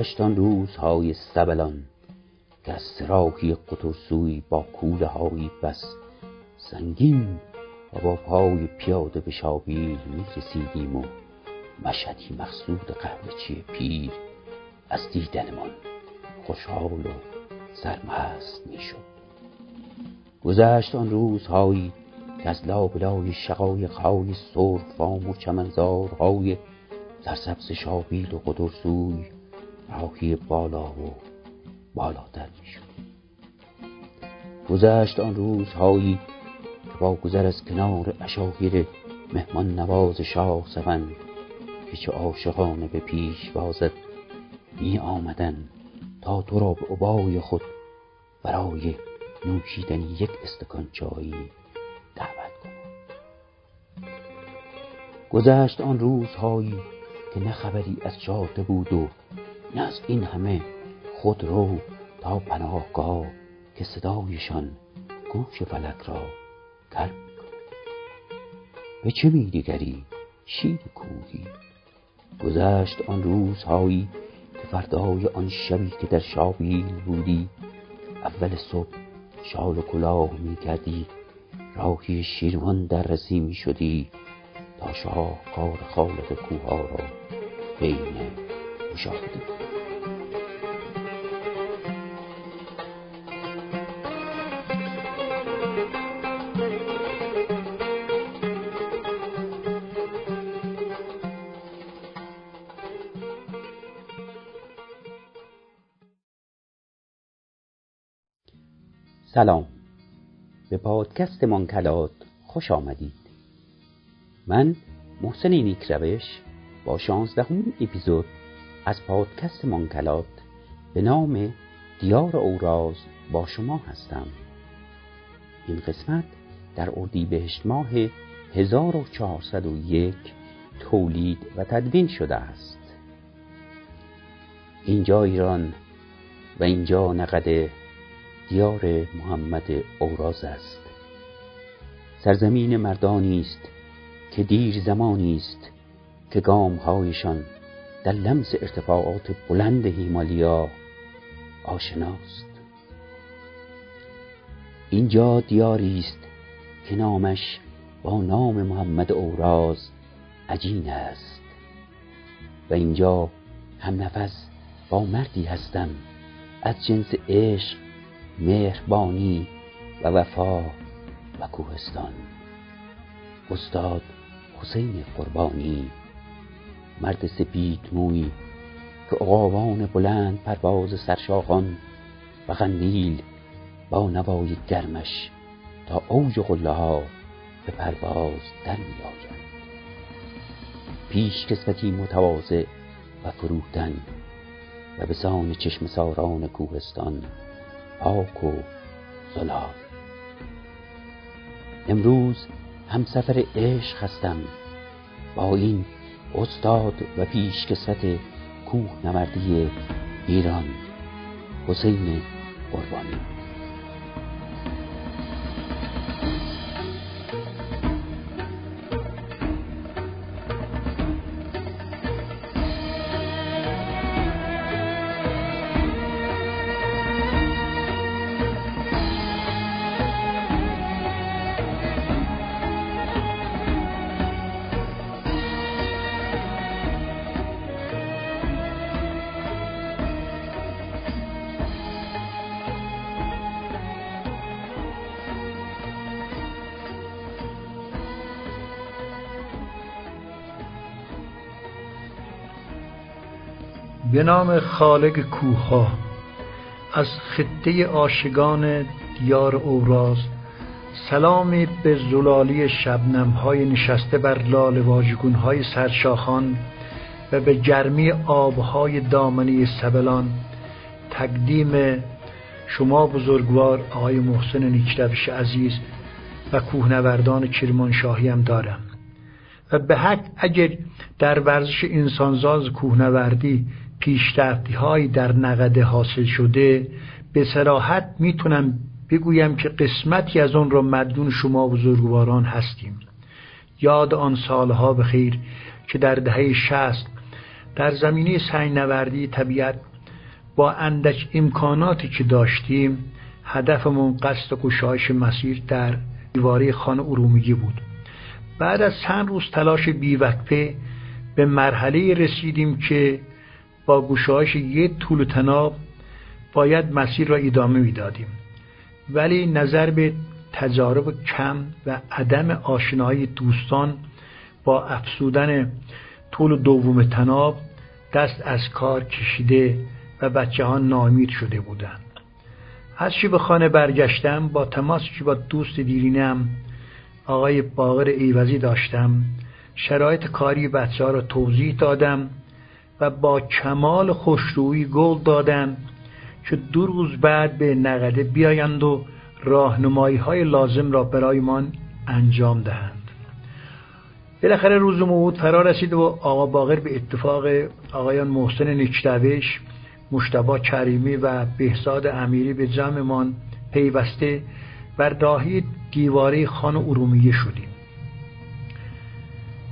گذشت آن روزهای سبلان که از سراحی قطرسوی با کوله هایی بس سنگین و با پای پیاده به شابیل می رسیدیم و مشهدی مقصود قهوهچی پیر از دیدنمان خوشحال و سرمست می شد گذشت آن روزهایی که از لابلای شقایقهای سرخ فام و چمنزارهای سرسبز شابیل و قدرسوی راهی بالا و بالاتر می شد گذشت آن روزهایی که با گذر از کنار اشایر مهمان نواز شاه سون که چه عاشقانه به پیش بازد می آمدن تا تو را به عبای خود برای نوشیدنی یک استکان چایی دعوت کنم. گذشت آن روزهایی که نه خبری از جاده بود و نه از این همه خود رو تا پناهگاه که صدایشان گوش فلک را کرد به چه میدیگری شیر کوهی؟ گذشت آن روزهایی که فردای آن شبی که در شابیل بودی اول صبح شال و کلاه می کردی راهی شیروان در رسی می شدی تا شاهکار خالق کوها را بین سلام. به پادکست مانکلات خوش آمدید. من محسن نیک روش با شانزدهمین اپیزود از پادکست مانکلات به نام دیار اوراز با شما هستم. این قسمت در اردیبهشت ماه 1401 تولید و تدوین شده است. اینجا ایران و اینجا نقد دیار محمد اوراز است. سرزمین مردانی است که دیر زمانی است که گامهایشان در لمس ارتفاعات بلند هیمالیا آشناست. اینجا دیاری است که نامش با نام محمد اوراز عجین است. و اینجا هم نفس با مردی هستم از جنس عشق مهربانی و وفا و کوهستان. استاد حسین قربانی مرد سپید موی که عقابان بلند پرواز سرشاخان و قندیل با نوای گرمش تا اوج قله ها به پرواز در می آید پیش کسوتی متواضع و فروتن و به سان چشم ساران کوهستان پاک و زلال امروز همسفر عشق هستم. با این استاد و پیشکسوت کوه نوردی ایران حسین قربانی. به نام خالق کوها از خطه آشگان دیار اوراز سلامی به زلالی شبنم های نشسته بر لال واژگون های سرشاخان و به گرمی آبهای دامنی سبلان. تقدیم شما بزرگوار آقای محسن نیکروش عزیز و کوهنوردان کرمانشاهی هم دارم. و به حق اگر در ورزش انسانزاز کوهنوردی پیشرفتی هایی در نقده حاصل شده به سراحت می‌تونم بگویم که قسمتی از آن را مدیون شما بزرگواران هستیم. یاد آن سالها به خیر که در دهه شست در زمینه نوردی طبیعت با اندک امکاناتی که داشتیم هدفمون قصد گشایش مسیر در دیواره خانه ارومیه بود. بعد از چند روز تلاش بیوقفه به مرحله رسیدیم که با گشایش یک طول تناب باید مسیر را ادامه می‌دادیم. ولی نظر به تجارب کم و عدم آشنایی دوستان با افسودن طول دوم تناب دست از کار کشیده و بچه ها نامید شده بودند. از چی به خانه برگشتم با تماس که با دوست دیرینم آقای باغر ایوزی داشتم. شرایط کاری بچه ها را توضیح دادم. و با کمال خوشرویی گل دادن که دو روز بعد به نقده بیایند و راهنمایی های لازم را برایمان انجام دهند. بالاخره روز موعود فرا رسید و آقا باقر به اتفاق آقایان محسن نیکدوش مشتبا کریمی و بهزاد امیری به جمعمان پیوسته بر داهی دیواره خان ارومیه شدیم.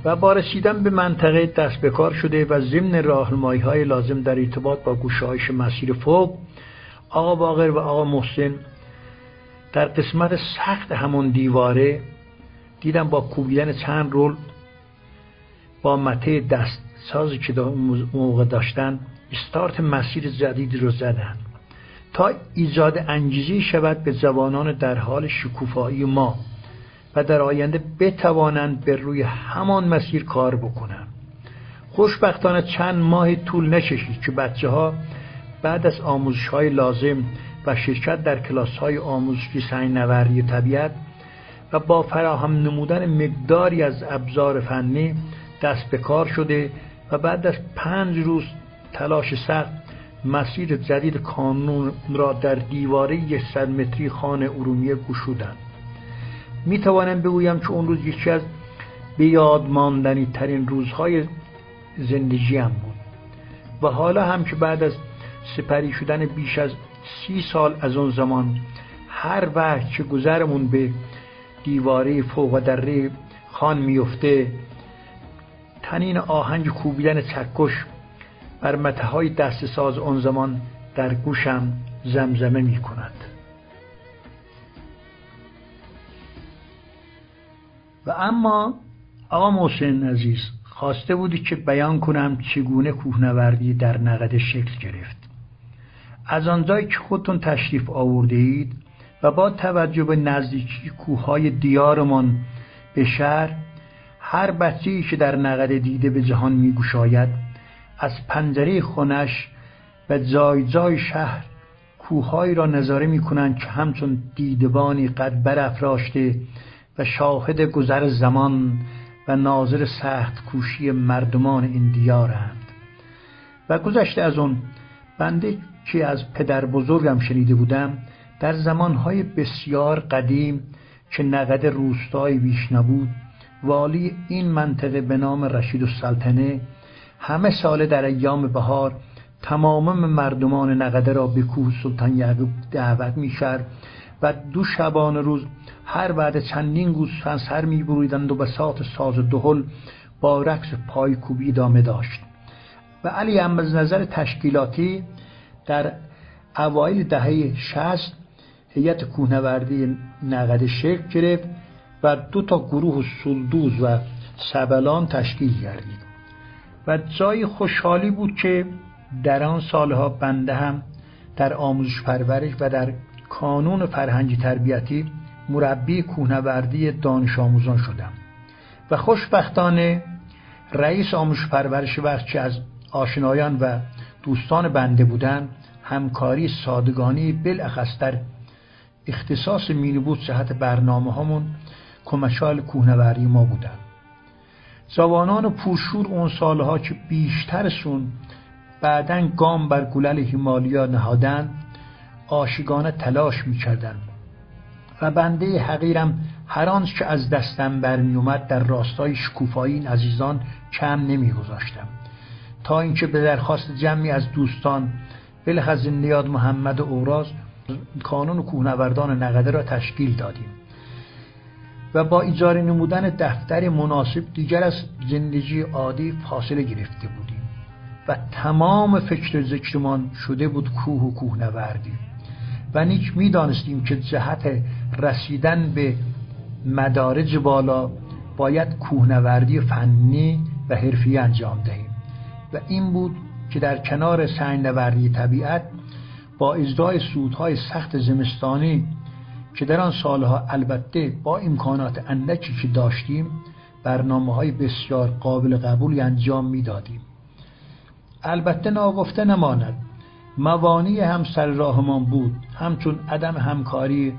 و با رسیدن به منطقه دست به کار شده و ضمن راهنمایی های لازم در ارتباط با گوشهایش مسیر فوق آقا باقر و آقا محسن در قسمت سخت همون دیواره دیدم با کوبیدن چند رول با مته دست سازی که موقع داشتن استارت مسیر جدید رو زدن. تا ایجاد انگیزی شود به زبانان در حال شکوفایی ما. و در آینده بتوانند به روی همان مسیر کار بکنند. خوشبختانه چند ماه طول نکشید که بچه ها بعد از آموزش های لازم و شرکت در کلاس های آموزشی سنگ نوری طبیعت و با فراهم نمودن مقداری از ابزار فنی دست به کار شده و بعد از پنج روز تلاش سخت مسیر جدید کانون را در دیواره صد متری خانه ارومیه گشودند. می توانم بگویم که اون روز یکی از به یاد ماندنی ترین روزهای زندگیم بود. و حالا هم که بعد از سپری شدن بیش از سی سال از اون زمان هر وقت که گذرمون به دیواره فوق دره خان میفته تنین آهنگ کوبیدن چکش بر مته های دست ساز آن زمان در گوشم زمزمه می کند و اما آقا محسن عزیز خواسته بودی که بیان کنم چگونه کوهنوردی در نقده شکل گرفت. از آنجایی که خودتون تشریف آورده اید و با توجه به نزدیکی کوههای دیارمان به شهر هر بچه‌ای که در نقده دیده به جهان میگوشاید از پنجره خونش و جای جای شهر کوههایی را نظاره می‌کنند که همچون دیدبانی قد برافراشته و شاهد گذر زمان و ناظر سخت کوشی مردمان این دیارند. و گذشته از اون بنده که از پدر بزرگم شنیده بودم در زمانهای بسیار قدیم که نقد روستایی بیش نبود والی این منطقه به نام رشید السلطنه همه ساله در ایام بهار تمام مردمان نقده را به کوه سلطان یعقوب دعوت می‌شد و دو شبان روز هر بعد چندین گوسفند سر میبریدند و به سات ساز دهل با رقص پایکوبی ادامه داشت. و علی هم از نظر تشکیلاتی در اوایل دهه شست هیئت کوهنوردی نقده شکل گرفت و دو تا گروه سلدوز و سبلان تشکیل گردید. و جای خوشحالی بود که در آن سالها بنده هم در آموزش پرورش و در کانون فرهنگی تربیتی مربی کوهنوردی دانش آموزان شدم و خوشبختانه رئیس آموزش پرورش وقت از آشنایان و دوستان بنده بودن همکاری سادگانی بالاخص در اختصاص مینی صحت برنامه همون کمشال کوهنوردی ما بودن. زبانان پوشور اون سالها که بیشترشون بعدا گام بر گلل هیمالیا نهادن آشگانه تلاش می‌کردن. و بنده حقیرم هر آنچه از دستم برمی اومد در راستای شکوفایی این عزیزان کم نمیگذاشتم. تا اینکه به درخواست جمعی از دوستان بلخ نیاد محمد اوراز کانون کوهنوردان نقده را تشکیل دادیم. و با ایجار نمودن دفتر مناسب دیگر از زندگی عادی فاصله گرفته بودیم. و تمام فکر ذکرمان شده بود کوه و کوه نوردی و نیک می‌دانستیم که جهت رسیدن به مدارج بالا باید کوهنوردی فنی و حرفی انجام دهیم. و این بود که در کنار نوردی طبیعت با اجرای سودهای سخت زمستانی که در آن سالها البته با امکانات اندکی که داشتیم برنامه های بسیار قابل قبولی انجام می‌دادیم. البته ناگفته نماند موانی هم سر راهمان بود. همچون عدم همکاری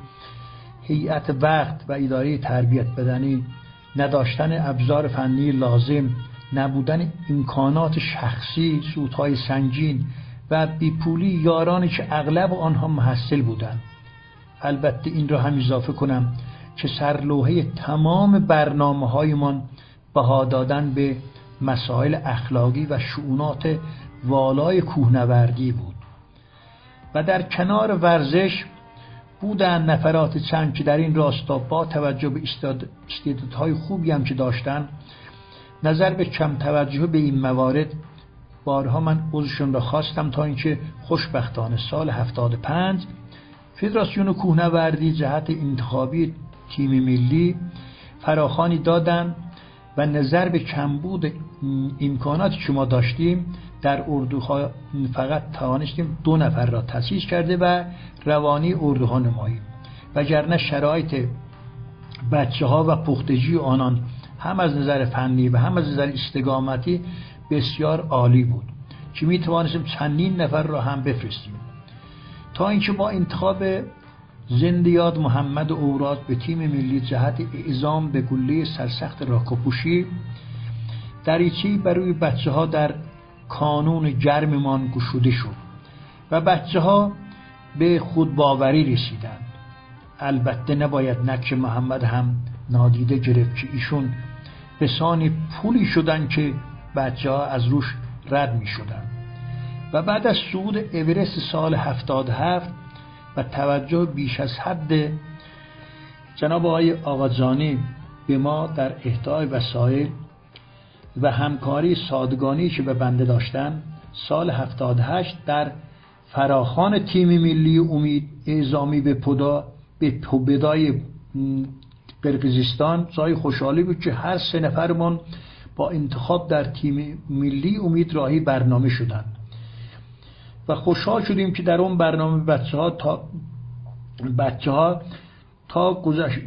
هیئت وقت و اداره تربیت بدنی نداشتن ابزار فنی لازم نبودن امکانات شخصی سودهای سنگین و بیپولی یارانی که اغلب آنها محصل بودند. البته این را هم اضافه کنم که سرلوحه تمام برنامه هایمان بها دادن به مسائل اخلاقی و شعونات والای کوهنوردی بود. و در کنار ورزش بودن نفرات چند که در این راستا با توجه به استعدادهای خوبی هم که داشتن. نظر به کم توجه به این موارد. بارها من عضوشون را خواستم تا اینکه خوشبختانه سال 75 فدراسیون کوهنوردی جهت انتخابی تیم ملی فراخانی دادن و نظر به کمبود امکاناتی که ما داشتیم در اردوها فقط توانستیم دو نفر را تاسیس کرده و روانی اردوها نماییم. وگرنه شرایط بچه ها و پختجی آنان هم از نظر فنی و هم از نظر استقامتی بسیار عالی بود که می توانستیم چندین نفر را هم بفرستیم. تا اینکه با انتخاب زندیاد محمد اوراد به تیم ملی جهت اعزام به گله سرسخت راکوپوشی دریچی برای بچه ها در کانون گرممان گشوده شد و بچه ها به خودباوری رسیدند. البته نباید نقش محمد هم نادیده گرفت که ایشون بسانی پولی شدن که بچه ها از روش رد می شدن و بعد از صعود اورست سال 77 و توجه بیش از حد جناب آقای آقاجانی به ما در اهدای وسایل و همکاری سادگانی که به بنده داشتن سال 78 در فراخان تیم ملی امید اعزامی به پدا به پوبدای قرقیزستان جای خوشحالی بود که هر سه نفرمان با انتخاب در تیم ملی امید راهی برنامه شدند و خوشحال شدیم که در اون برنامه بچه ها تا بچه ها تا گذشت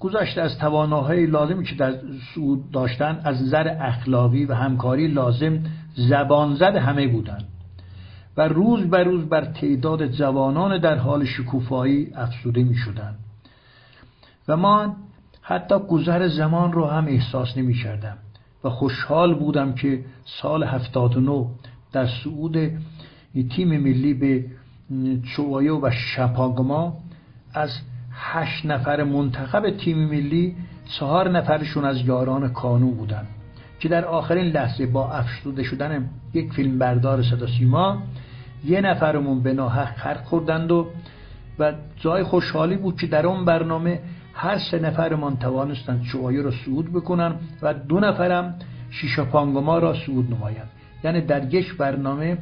گذشته از تواناهای لازمی که در سعود داشتن از نظر اخلاقی و همکاری لازم زبان زد همه بودند. و روز به روز بر تعداد جوانان در حال شکوفایی افسوده می شدند و من حتی گذر زمان رو هم احساس نمی کردم و خوشحال بودم که سال 79 در سعود تیم ملی به چوایو و شپاگما از هشت نفر منتخب تیم ملی چهار نفرشون از یاران کانو بودن که در آخرین لحظه با افسوده شدن یک فیلم بردار صدا سیما یه نفرمون به ناحق خرق خوردند و و جای خوشحالی بود که در اون برنامه هر سه نفرمان توانستند چوایو را صعود بکنن و دو نفرم شیشا پانگما را صعود نمایند. یعنی در یک برنامه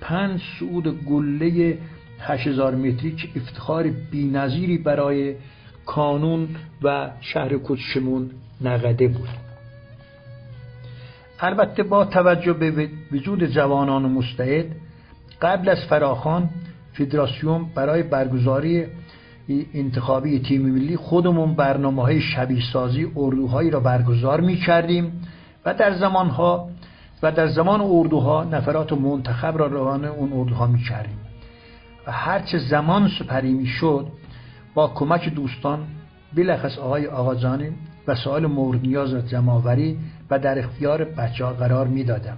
پنج صعود گله 8000 متری که افتخار بینظیری برای کانون و شهر کچشمون نقده بود. البته با توجه به وجود جوانان مستعد قبل از فراخان فدراسیون برای برگزاری انتخابی تیم ملی خودمون برنامه های شبیه سازی اردوهایی را برگزار می کردیم و در زمانها و در زمان اردوها نفرات منتخب را روان اون اردوها می کردیم و هرچه زمان سپری می شد با کمک دوستان بلخص آقای آقاجانی و سوال مورد نیاز را جمعآوری و در اختیار بچه ها قرار می دادم.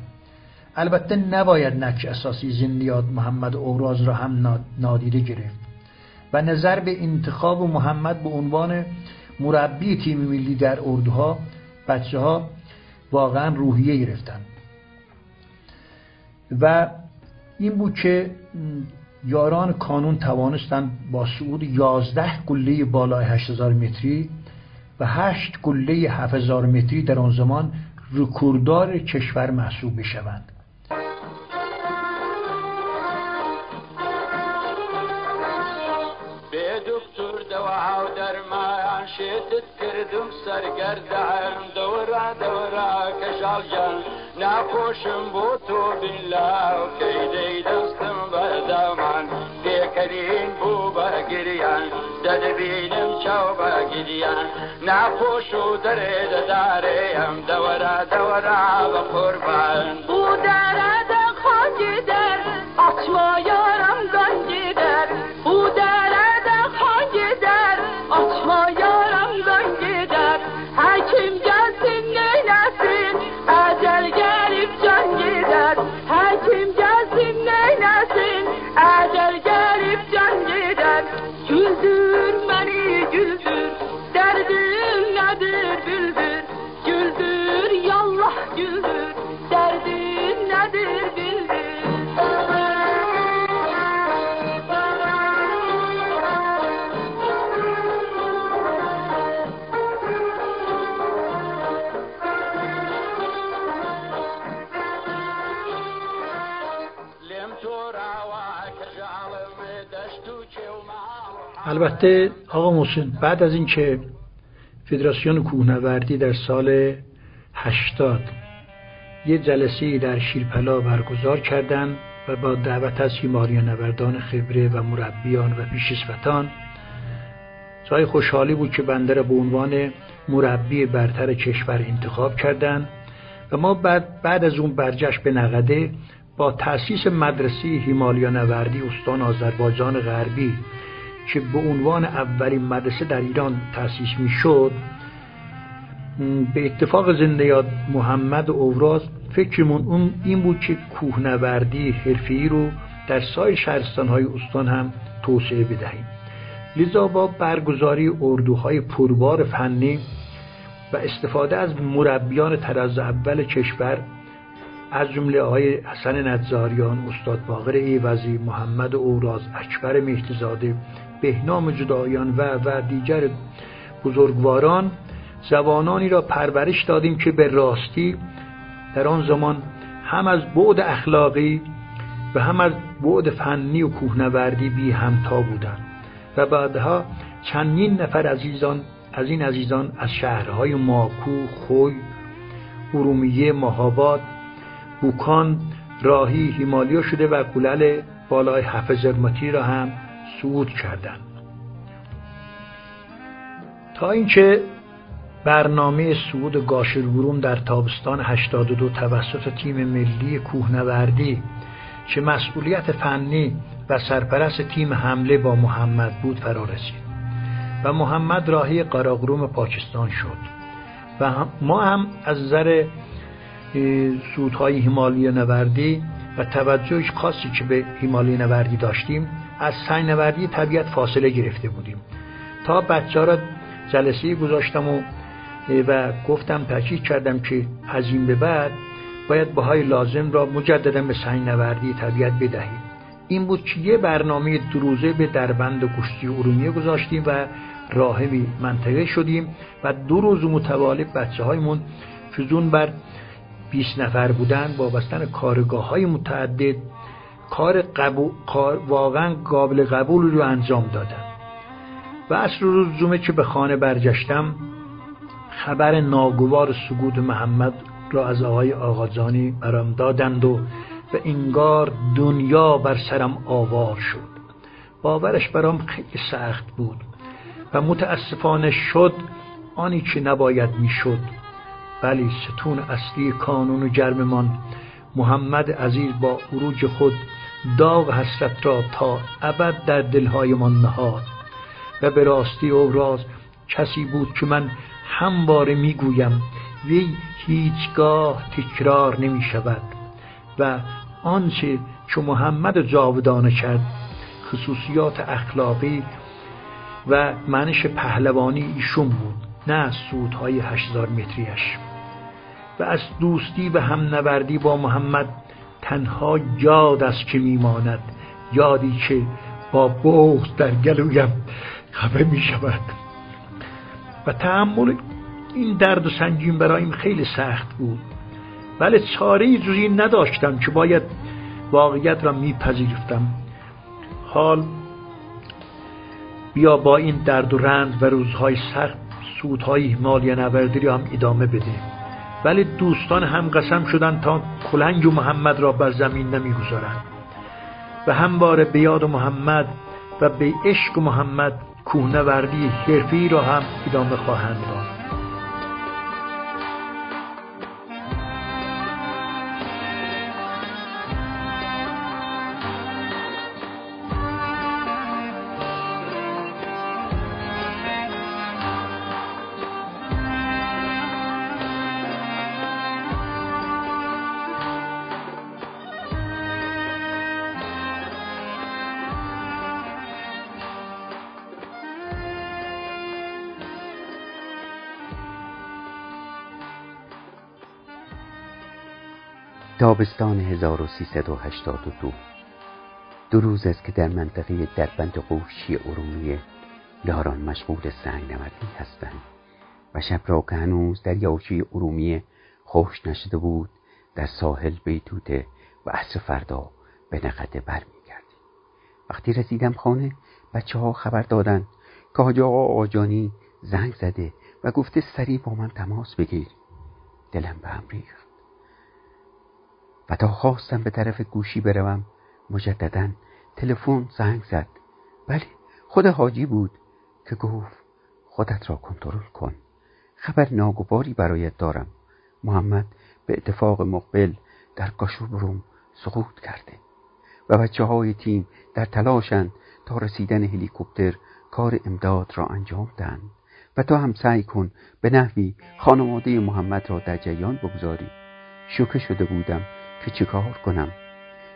البته نباید نقش اساسی زندیاد محمد اوراز را هم نادیده گرفت و نظر به انتخاب محمد به عنوان مربی تیم ملی در اردوها بچه ها واقعا روحیه گرفتند و این بود که یاران کانون توانستند با صعود 11 گله بالای 8000 متری و هشت گله هزار متری در آن زمان رکورددار کشور محسوب می شوند. شێتت کردم کەی دەی دەستم بەردامان پێکەرین بوو بەگریان دەدەبینم چاو بەگریان ناخۆش و دەرێ دەدارێ ئەم دەوەرا دەوەرا بە قوربان بوو دارە البته آقا محسن بعد از اینکه فدراسیون کوهنوردی در سال 80 یه جلسه در شیرپلا برگزار کردند و با دعوت از هیماری نوردان خبره و مربیان و پیشسوتان جای خوشحالی بود که بنده را به عنوان مربی برتر کشور انتخاب کردند و ما بعد, بعد از اون برجشت به نقده با تأسیس مدرسه هیمالیا نوردی استان آذربایجان غربی که به عنوان اولین مدرسه در ایران تأسیس می شد به اتفاق زنده یاد محمد اوراز فکرمون اون این بود که کوهنوردی حرفه‌ای رو در سایر شهرستانهای استان هم توسعه بدهیم. لذا با برگزاری اردوهای پربار فنی و استفاده از مربیان تراز اول کشور از جمله آقای حسن نجاریان استاد باقر ایوزی محمد اوراز اکبر مهدیزاده بهنام جدایان و و دیگر بزرگواران زبانانی را پرورش دادیم که به راستی در آن زمان هم از بعد اخلاقی و هم از بعد فنی و کوهنوردی بی همتا بودند و بعدها چندین نفر عزیزان از این عزیزان از شهرهای ماکو، خوی، ارومیه، ماهاباد، بوکان، راهی، هیمالیا شده و گلل بالای حفظ را هم صعود کردند. تا اینکه برنامه صعود گاشرگروم در تابستان 82 توسط تیم ملی کوهنوردی که مسئولیت فنی و سرپرست تیم حمله با محمد بود فرا رسید و محمد راهی قراقروم پاکستان شد و ما هم از نظر سودهای هیمالی نوردی و توجهش خاصی که به هیمالی نوردی داشتیم از سنگ نوردی طبیعت فاصله گرفته بودیم. تا بچه را جلسه گذاشتم و و گفتم تاکید کردم که از این به بعد باید بهای لازم را مجددا به سنگ نوردی طبیعت بدهیم. این بود که یه برنامه دروزه به دربند کشتی ارومیه گذاشتیم و راهبی منطقه شدیم و دو روز متوالی بچه هایمون فزون بر 20 نفر بودن با بستن کارگاه های متعدد کار, قبول، واقعا قابل قبول رو انجام دادن. و اصر روز جمعه که به خانه برگشتم خبر ناگوار سگود محمد را از آقای آقاجانی برام دادند و به انگار دنیا بر سرم آوار شد. باورش برام خیلی سخت بود و متاسفانه شد آنی که نباید می‌شد. ولی ستون اصلی کانون و جرممان. محمد عزیز با عروج خود داغ حسرت را تا ابد در دلهایمان نهاد. و به راستی او راز کسی بود که من همواره می‌گویم وی هیچگاه تکرار نمی شود و آنچه که محمد جاودانه کرد خصوصیات اخلاقی و منش پهلوانی ایشون بود نه سودهای هشتزار متریش. و از دوستی و هم نوردی با محمد تنها یاد است که میماند. یادی که با بغض در گلویم خفه می شود و تحمل این درد و سنگین برایم خیلی سخت بود. ولی چاره جز این نداشتم که باید واقعیت را میپذیرفتم. حال بیا با این درد و رنج و روزهای سخت سودهای مالی نوردی را هم ادامه بده. ولی دوستان هم قسم شدن تا کلنگ و محمد را بر زمین نمی‌گذارند و همواره به یاد محمد و به عشق محمد کوهنوردی حرفی را هم ادامه خواهند داد. تابستان 1382 دو. روز است که در منطقه دربند قوشی ارومیه یاران مشغول سنگ نمردی هستند و شب را که هنوز دریاچه ارومیه خوش نشده بود در ساحل بیتوته و عصر فردا به نقده برمیگردیم. وقتی رسیدم خانه بچه ها خبر دادند که آقا آجانی زنگ زده و گفته سریع با من تماس بگیر. دلم به هم ریخت. و تا خواستم به طرف گوشی بروم مجددا تلفن زنگ زد. بله خود حاجی بود که گفت خودت را کنترل کن. خبر ناگواری برایت دارم. محمد به اتفاق مقبل در بروم سقوط کرده. و بچه های تیم در تلاشند تا رسیدن هلیکوپتر کار امداد را انجام دهند. و تو هم سعی کن به نحوی خانواده محمد را در جریان بگذاری. شوکه شده بودم که چیکار کنم؟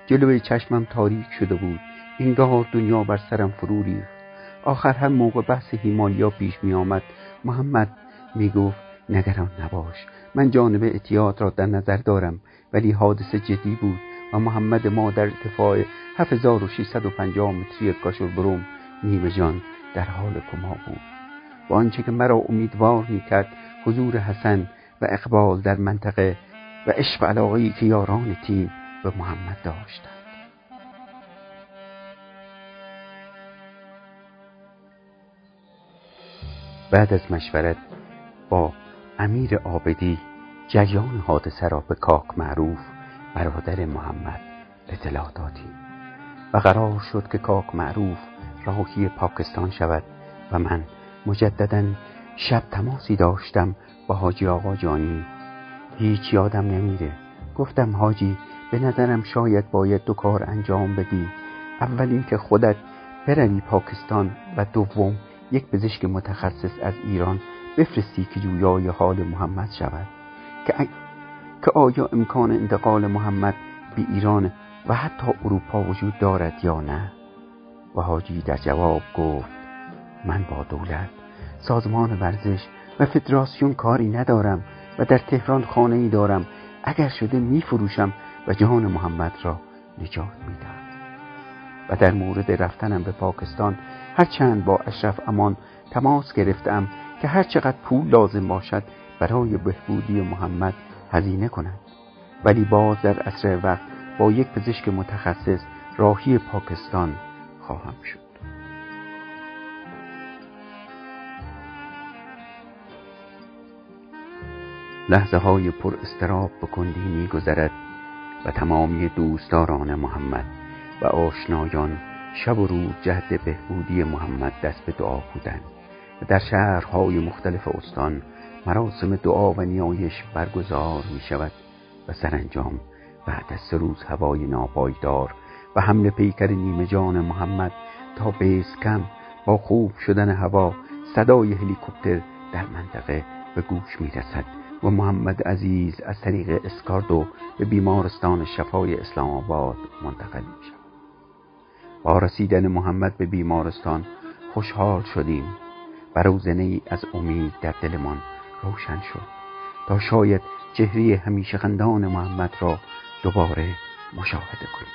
جلوی چشمم تاریک شده بود. انگار دنیا بر سرم فرو ریخت. آخر هم موقع بحث هیمالیا پیش می آمد. محمد می گفت نگران نباش. من جانب اتیات را در نظر دارم ولی حادثه جدی بود و محمد ما در ارتفاع 7650 متری کاشور بروم نیمه جان در حال کما بود. و آنچه که مرا امیدوار می کرد حضور حسن و اقبال در منطقه و عشق علاقی که یاران تیم به محمد داشتند. بعد از مشورت با امیر آبدی جریان حادثه را به کاک معروف برادر محمد اطلاع دادیم و قرار شد که کاک معروف راهی پاکستان شود و من مجددا شب تماسی داشتم با حاجی آقا جانی هیچ یادم نمیره. گفتم حاجی به نظرم شاید باید دو کار انجام بدی. اول اینکه خودت بروی پاکستان و دوم یک پزشک متخصص از ایران بفرستی که جویای حال محمد شود. که, که آیا امکان انتقال محمد به ایران و حتی اروپا وجود دارد یا نه؟ و حاجی در جواب گفت من با دولت سازمان ورزش و فدراسیون کاری ندارم. و در تهران خانه ای دارم. اگر شده می فروشم و جهان محمد را نجات میدم و در مورد رفتنم به پاکستان هرچند با اشرف امان تماس گرفتم که هر چقدر پول لازم باشد برای بهبودی محمد هزینه کند. ولی باز در عصر وقت با یک پزشک متخصص راهی پاکستان خواهم شد. لحظه های پر استراب به کندی می گذرد و تمامی دوستداران محمد و آشنایان شب و روز جهد بهبودی محمد دست به دعا بودند. و در شهرهای مختلف استان مراسم دعا و نیایش برگزار می شود و سرانجام بعد از سه روز هوای ناپایدار و حمل پیکر نیمه جان محمد تا بیس کم با خوب شدن هوا صدای هلیکوپتر در منطقه به گوش می رسد و محمد عزیز از طریق اسکاردو به بیمارستان شفای اسلام آباد منتقل می شود. با رسیدن محمد به بیمارستان خوشحال شدیم. و روزنه از امید در دلمان روشن شد. تا شاید چهره همیشه خندان محمد را دوباره مشاهده کنیم.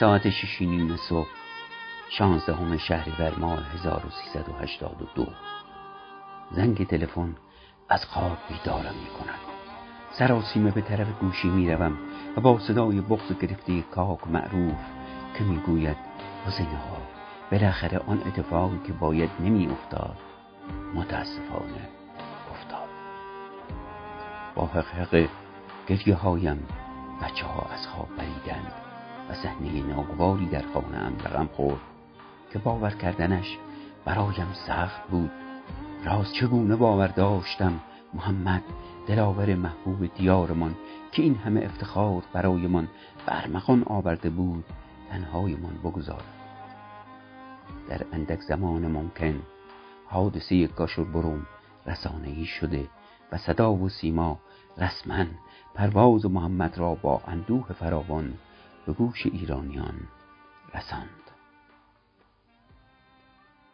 ساعت نیم صبح شانزدهم شهریور ماه 1382 زنگ تلفن از خواب بیدارم می کند سراسیمه به طرف گوشی می روم و با صدای بغض گرفته کاک معروف که می گوید حسین ها بالاخره آن اتفاقی که باید نمی افتاد متاسفانه افتاد. با حقیق گریه هایم بچه ها از خواب بریدند و صحنه ناگواری در خانه ام رقم خورد. که باور کردنش برایم سخت بود. راز چگونه باور داشتم؟ محمد دلاور محبوب دیارمان که این همه افتخار برایمان برمخان آورده بود تنهایمان بگذارد در اندک زمان ممکن حادثه گاشور بروم رسانه‌ای شده و صدا و سیما رسما پرواز محمد را با اندوه فراوان به گوش ایرانیان رساند.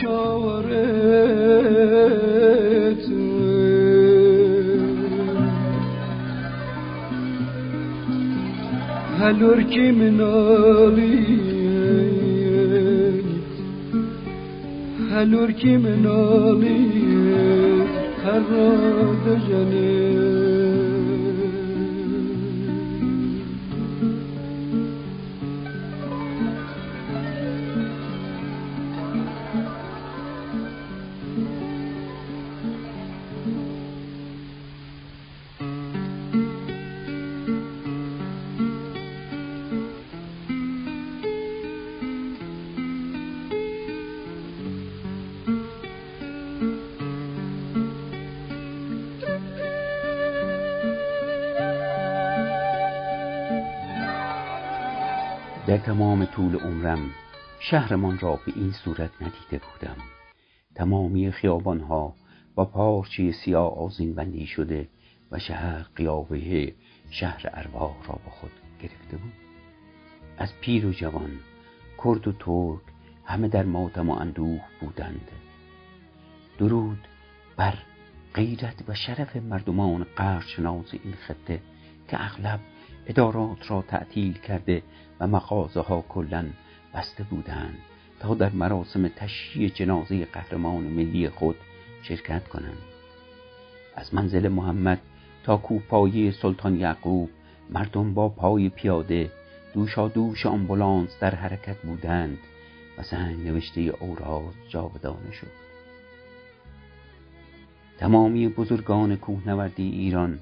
دیتەوە هەر چاوەڕێت هەلورکی مناڵی هەلورکی مناڵی هەر دەژەنێت شهرمان را به این صورت ندیده بودم. تمامی خیابانها با پارچه سیاه آزین بندی شده و شهر قیابه شهر ارواح را با خود گرفته بود. از پیر و جوان کرد و ترک همه در ماتم و اندوه بودند. درود بر غیرت و شرف مردمان قرشناز این خطه که اغلب ادارات را تعطیل کرده و مغازه ها کلا بسته بودند تا در مراسم تشییع جنازه قهرمان ملی خود شرکت کنند. از منزل محمد تا کوپایی سلطان یعقوب مردم با پای پیاده دوشا دوش آمبولانس در حرکت بودند و سنگ نوشته اوراز جاودانه شد. تمامی بزرگان کوهنوردی ایران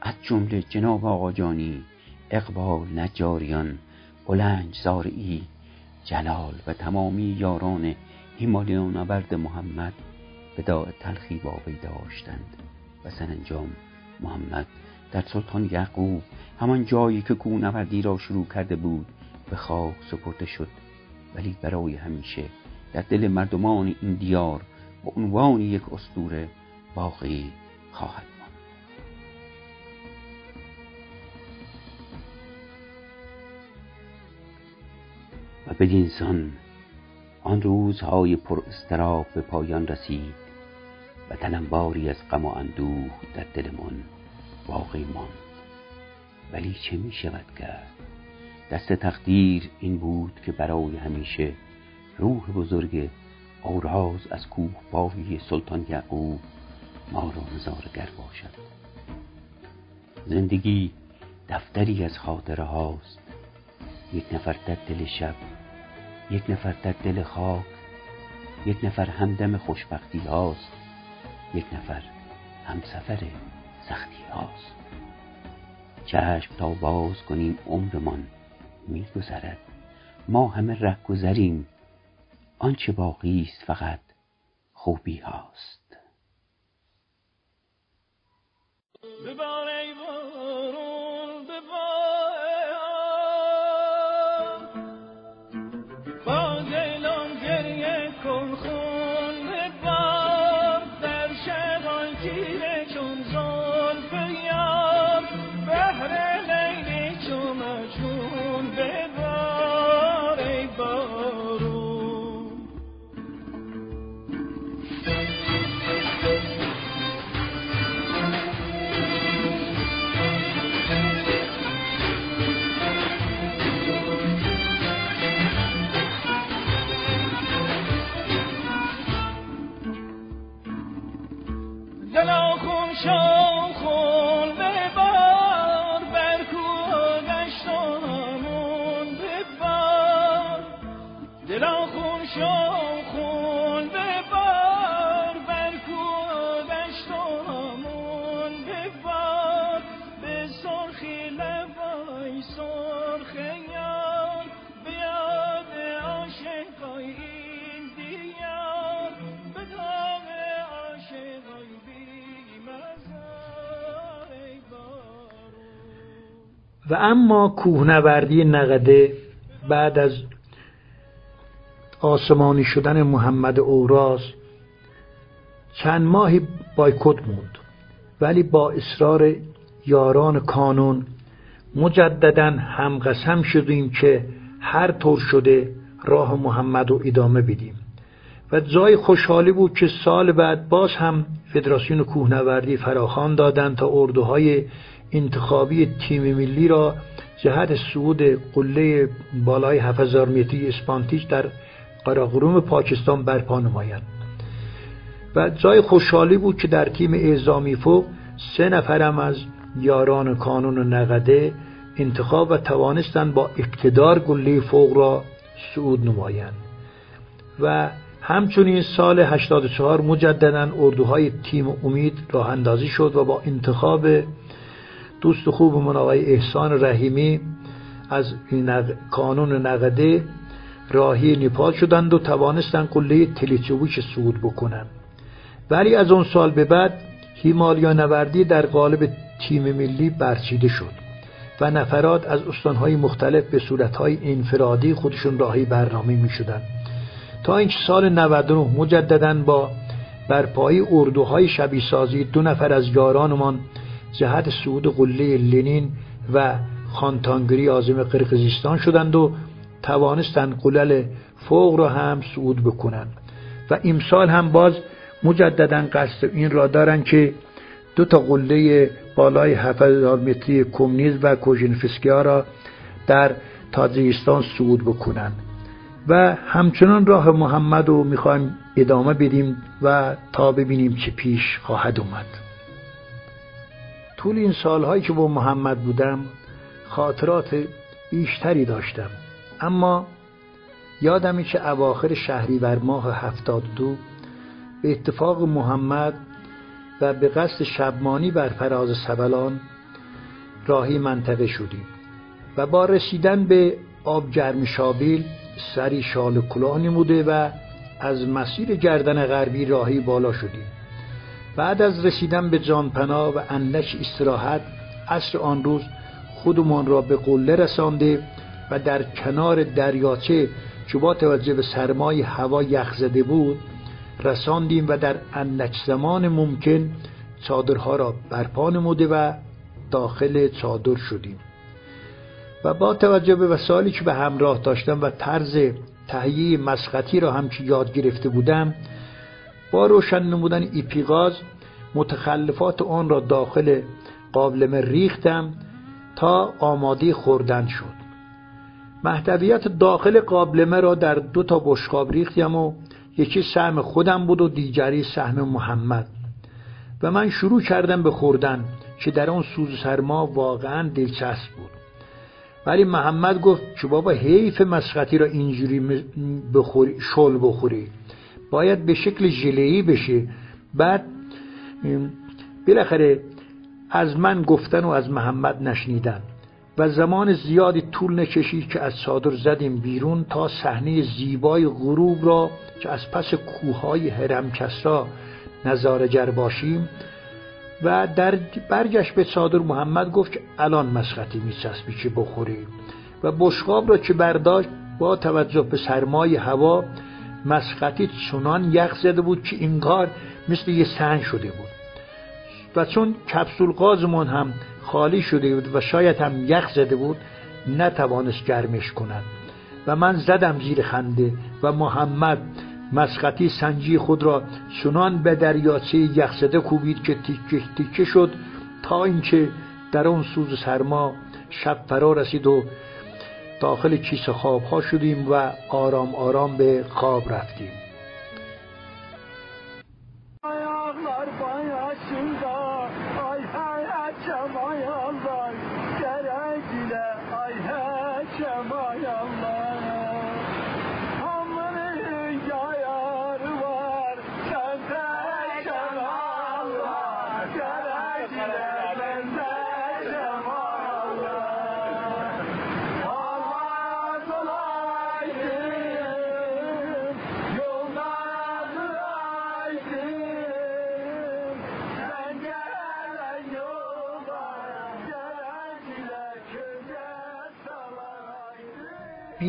از جمله جناب آقاجانی اقبال نجاریان بلنج زارعی جلال و تمامی یاران هیمالیون نبرد محمد وداع تلخی با وی داشتند. و سرانجام محمد در سلطان یعقوب همان جایی که کوهنوردی را شروع کرده بود به خاک سپرده شد. ولی برای همیشه در دل مردمان این دیار به عنوان یک اسطوره باقی خواهد و بدینسان آن روزهای پر استراب به پایان رسید. و تنمباری از غم و اندوه در دلمان باقی ماند. ولی چه می شود کرد؟ دست تقدیر این بود که برای همیشه روح بزرگ اوراز از کوه باوی سلطان یعقوب ما را نظارگر باشد. زندگی دفتری از خاطره هاست. یک نفر در دل شب یک نفر در دل خاک یک نفر همدم خوشبختی هاست یک نفر همسفر سختی هاست. چشم تا باز کنیم عمرمان میگذرد. ما همه رهگذریم. آنچه باقی است فقط خوبی هاست. اما کوهنوردی نقده بعد از آسمانی شدن محمد اوراز چند ماهی بایکوت موند. ولی با اصرار یاران کانون مجددا هم قسم شدیم که هر طور شده راه محمد رو ادامه بدیم. و جای خوشحالی بود که سال بعد باز هم فدراسیون کوهنوردی فراخان دادند تا اردوهای انتخابی تیم ملی را جهت صعود قله بالای 7000 متری اسپانتیش در قراقروم پاکستان برپا نمایند. و جای خوشحالی بود که در تیم اعزامی فوق سه نفرم از یاران کانون و نقده انتخاب و توانستند با اقتدار گله فوق را صعود نمایند. و همچنین سال 84 مجددا اردوهای تیم امید راه اندازی شد و با انتخاب دوست خوب من آقای احسان رحیمی از کانون نقده راهی نیپال شدند و توانستند قله تلیچویش صعود بکنند ولی از اون سال به بعد هیمالیا نوردی در قالب تیم ملی برچیده شد و نفرات از استانهای مختلف به صورتهای انفرادی خودشون راهی برنامه می شدن. تا اینکه سال 99 مجددا با برپایی اردوهای شبیه سازی دو نفر از یارانمان جهت صعود قله لنین و خانتانگری آزم قرقیزستان شدند و توانستند قلل فوق را هم صعود بکنند. و امسال هم باز مجددا قصد این را دارند که دو تا قله بالای 7000 متری کمونیز و کوژینفسکیا را در تاجیکستان صعود بکنند. و همچنان راه محمد رو می‌خوایم ادامه بدیم و تا ببینیم چه پیش خواهد اومد. طول این سالهایی که با محمد بودم خاطرات بیشتری داشتم. اما یادمی که اواخر شهریور ماه هفتاد دو به اتفاق محمد و به قصد شبمانی بر فراز سبلان راهی منطقه شدیم و با رسیدن به آب جرم شابیل سری شال کلاه نموده و از مسیر گردن غربی راهی بالا شدیم. بعد از رسیدن به جانپنا و اندک استراحت عصر آن روز خودمان را به قله رسانده و در کنار دریاچه که با توجه به سرمای هوا یخ زده بود رساندیم و در اندک زمان ممکن چادرها را برپا نموده و داخل چادر شدیم. و با توجه به وسایلی که به همراه داشتم و طرز تهیه مسقطی را هم که یاد گرفته بودم با روشن نمودن ایپیغاز متخلفات آن را داخل قابلمه ریختم تا آماده خوردن شد. محتویت داخل قابلمه را در دو تا بشقاب ریختم و یکی سهم خودم بود و دیگری سهم محمد. و من شروع کردم به خوردن که در آن سوز سرما واقعا دلچسب بود. ولی محمد گفت که بابا حیف مسخطی را اینجوری بخوری شل بخوری. باید به شکل ژله‌ای بشه بعد بالاخره از من گفتن و از محمد نشنیدن و زمان زیادی طول نکشید که از چادر زدیم بیرون تا صحنه زیبای غروب را که از پس کوههای نظاره جر باشیم و در برگشت به چادر محمد گفت که الان مسخطی میچسبی که بخوری و بشقاب را که برداشت با توجه به سرمای هوا مسخطی چنان یخ زده بود که این مثل یه سنگ شده بود. و چون کپسول قازمون هم خالی شده بود و شاید هم یخ زده بود نتوانست گرمش کند. و من زدم زیر خنده و محمد مسخطی سنجی خود را چنان به دریاچه یخزده کوبید که تیکه تیکه شد تا اینکه در آن سوز سرما شب فرا رسید و داخل کیسه خواب ها شدیم و آرام آرام به خواب رفتیم.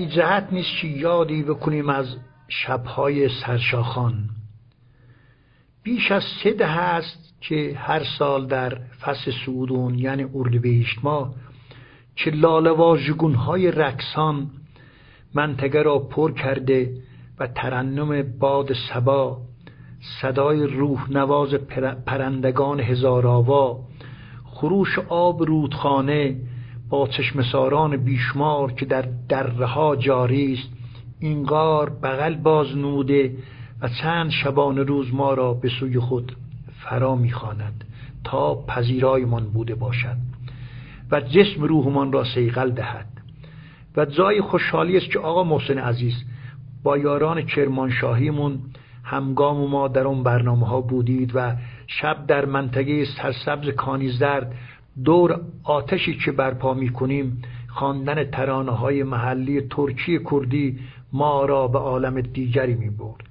جهت نیست که یادی بکنیم از شبهای سرشاخان. بیش از سه ده هست که هر سال در فصل سعودون یعنی اردیبهشت ما که لاله های رکسان منطقه را پر کرده و ترنم باد سبا صدای روح نواز پرندگان هزار آوا خروش آب رودخانه با چشمساران بیشمار که در دره ها جاری است این غار بغل باز نوده و چند شبان روز ما را به سوی خود فرا می‌خواند تا پذیرایمان بوده باشد و جسم روحمان را سیغل دهد. و جای خوشحالی است که آقا محسن عزیز با یاران کرمانشاهیمون همگام ما در اون برنامه ها بودید و شب در منطقه سرسبز کانیزرد دور آتشی که برپا می کنیم خواندن ترانه های محلی ترکی کردی ما را به عالم دیگری می برد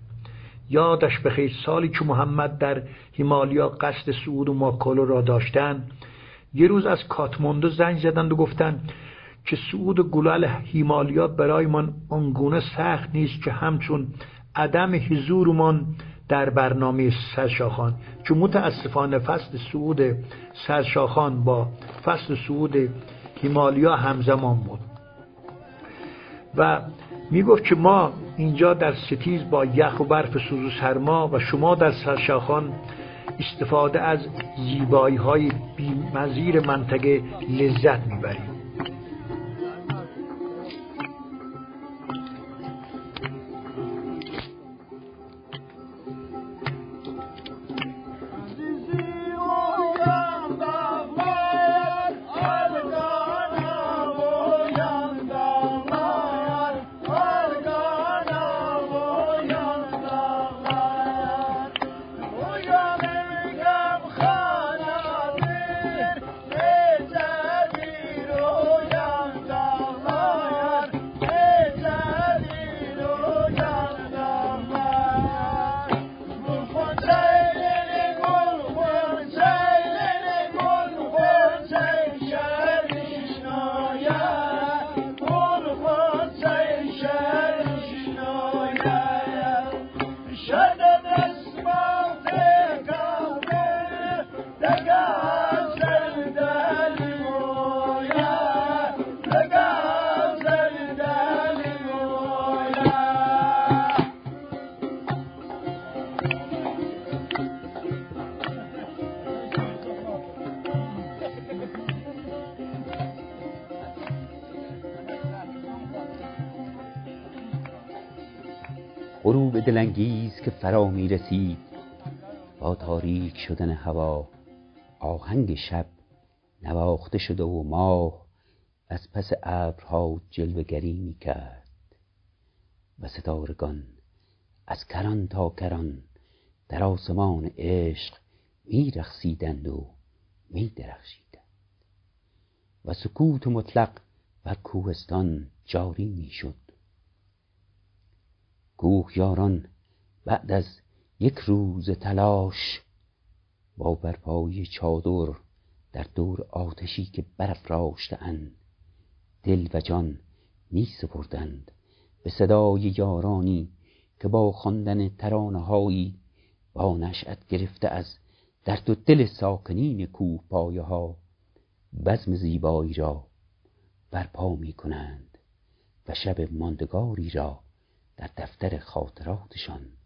یادش بخیر سالی که محمد در هیمالیا قصد سعود و ماکالو را داشتن یه روز از کاتماندو زنگ زدند و گفتند که سعود گلال هیمالیا برایمان آنگونه سخت نیست که همچون عدم حضورمان در برنامه سرشاخان. چون متاسفانه فصل سعود سرشاخان با فصل سعود هیمالیا همزمان بود. و می گفت که ما اینجا در ستیز با یخ و برف سوز و سرما و شما در سرشاخان استفاده از زیبایی های بیمزیر منطقه لذت می‌بریم فرا می رسید. با تاریک شدن هوا آهنگ شب نواخته شده و ماه از پس ابرها جلوگری می کرد. و ستارگان از کران تا کران در آسمان عشق می رخصیدند و می درخشیدند. و سکوت مطلق بر کوهستان جاری می شد. یاران بعد از یک روز تلاش با برپای چادر در دور آتشی که برافراشتهاند دل و جان می سپردند به صدای یارانی که با خواندن ترانههایی با نشأت گرفته از درد و دل ساکنین کوه پایه ها بزم زیبایی را برپا می کنند و شب ماندگاری را در دفتر خاطراتشان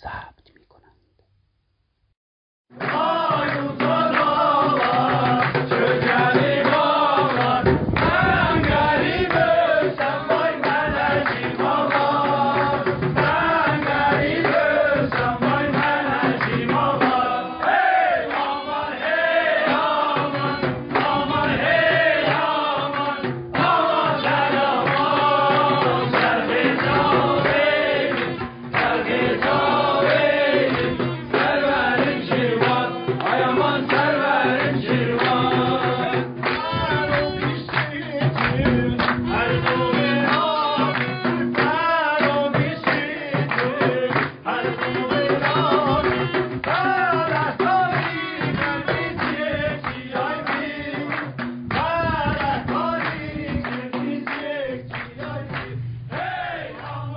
ثبت می کنند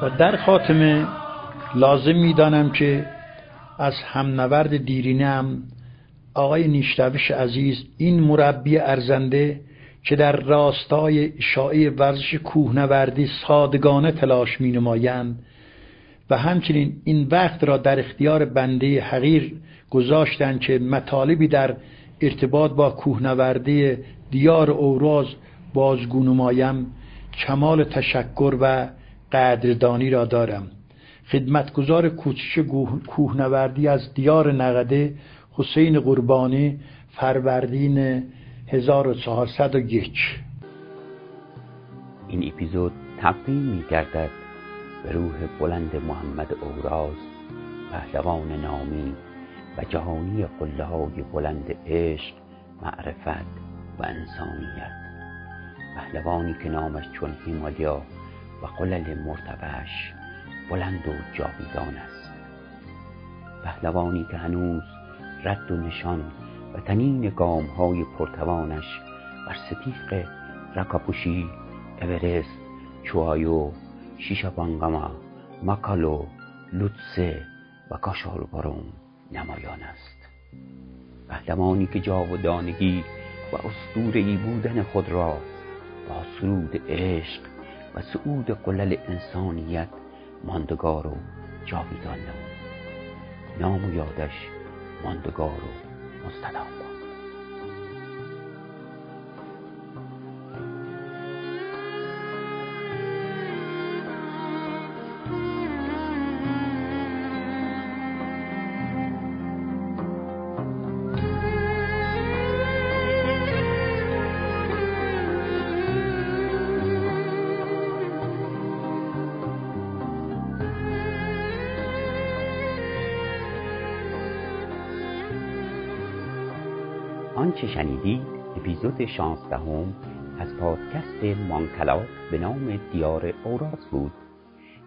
در خاتمه لازم می‌دانم که از هم نورد دیرینه هم آقای نیشتوش عزیز این مربی ارزنده که در راستای شایع ورزش کوهنوردی صادگانه تلاش می نمایند و همچنین این وقت را در اختیار بنده حقیر گذاشتند که مطالبی در ارتباط با کوهنوردی دیار اوراز بازگو نمایم کمال تشکر و قدردانی را دارم. خدمتگزار کوچک کوهنوردی از دیار نقده حسین قربانی فروردین 1401 این اپیزود تقدیم می گردد به روح بلند محمد اوراز پهلوان نامی و جهانی قله های بلند عشق معرفت و انسانیت. پهلوانی که نامش چون هیمالیا و قلل مرتبهش بلند و جاویدان است. پهلوانی که هنوز رد و نشان و تنین گام های پرتوانش بر ستیق رکاپوشی اورست چوایو شیشابانگاما ماکالو لوتسه و کاشالباروم نمایان است. پهلوانی که جاودانگی و ای بودن خود را با سرود عشق و سعود قلل انسانیت ماندگار و جاویدان نمود نام و یادش ماندگار و مستدام. باد اپیزود شانزدهم از پادکست مانکلات به نام دیار اوراس بود.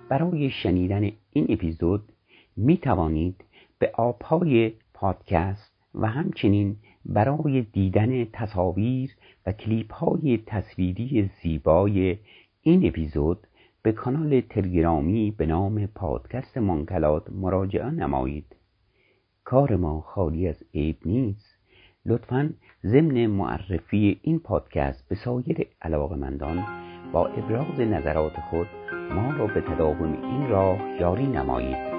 برای شنیدن این اپیزود می توانید به آبهای پادکست و همچنین برای دیدن تصاویر و کلیپ های تصویری زیبای این اپیزود به کانال تلگرامی به نام پادکست مانکلات مراجعه نمایید. کار ما خالی از عیب نیست. لطفا ضمن معرفی این پادکست به سایر علاقمندان با ابراز نظرات خود ما را به تداوم این راه یاری نمایید.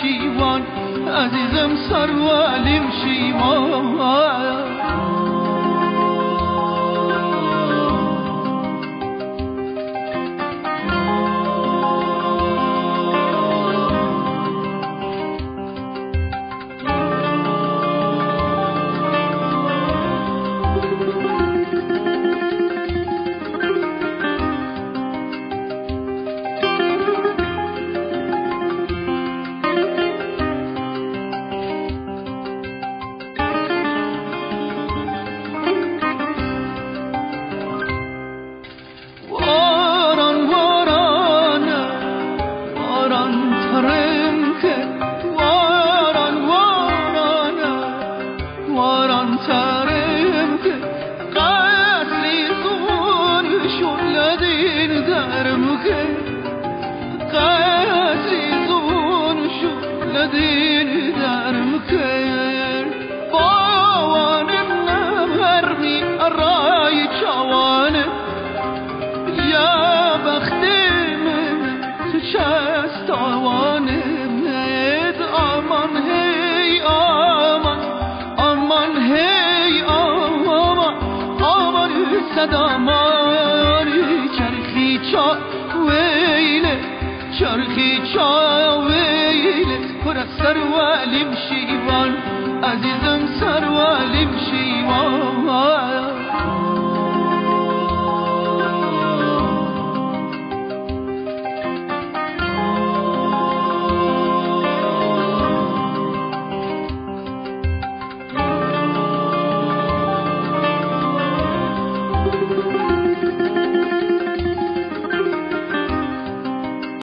she won't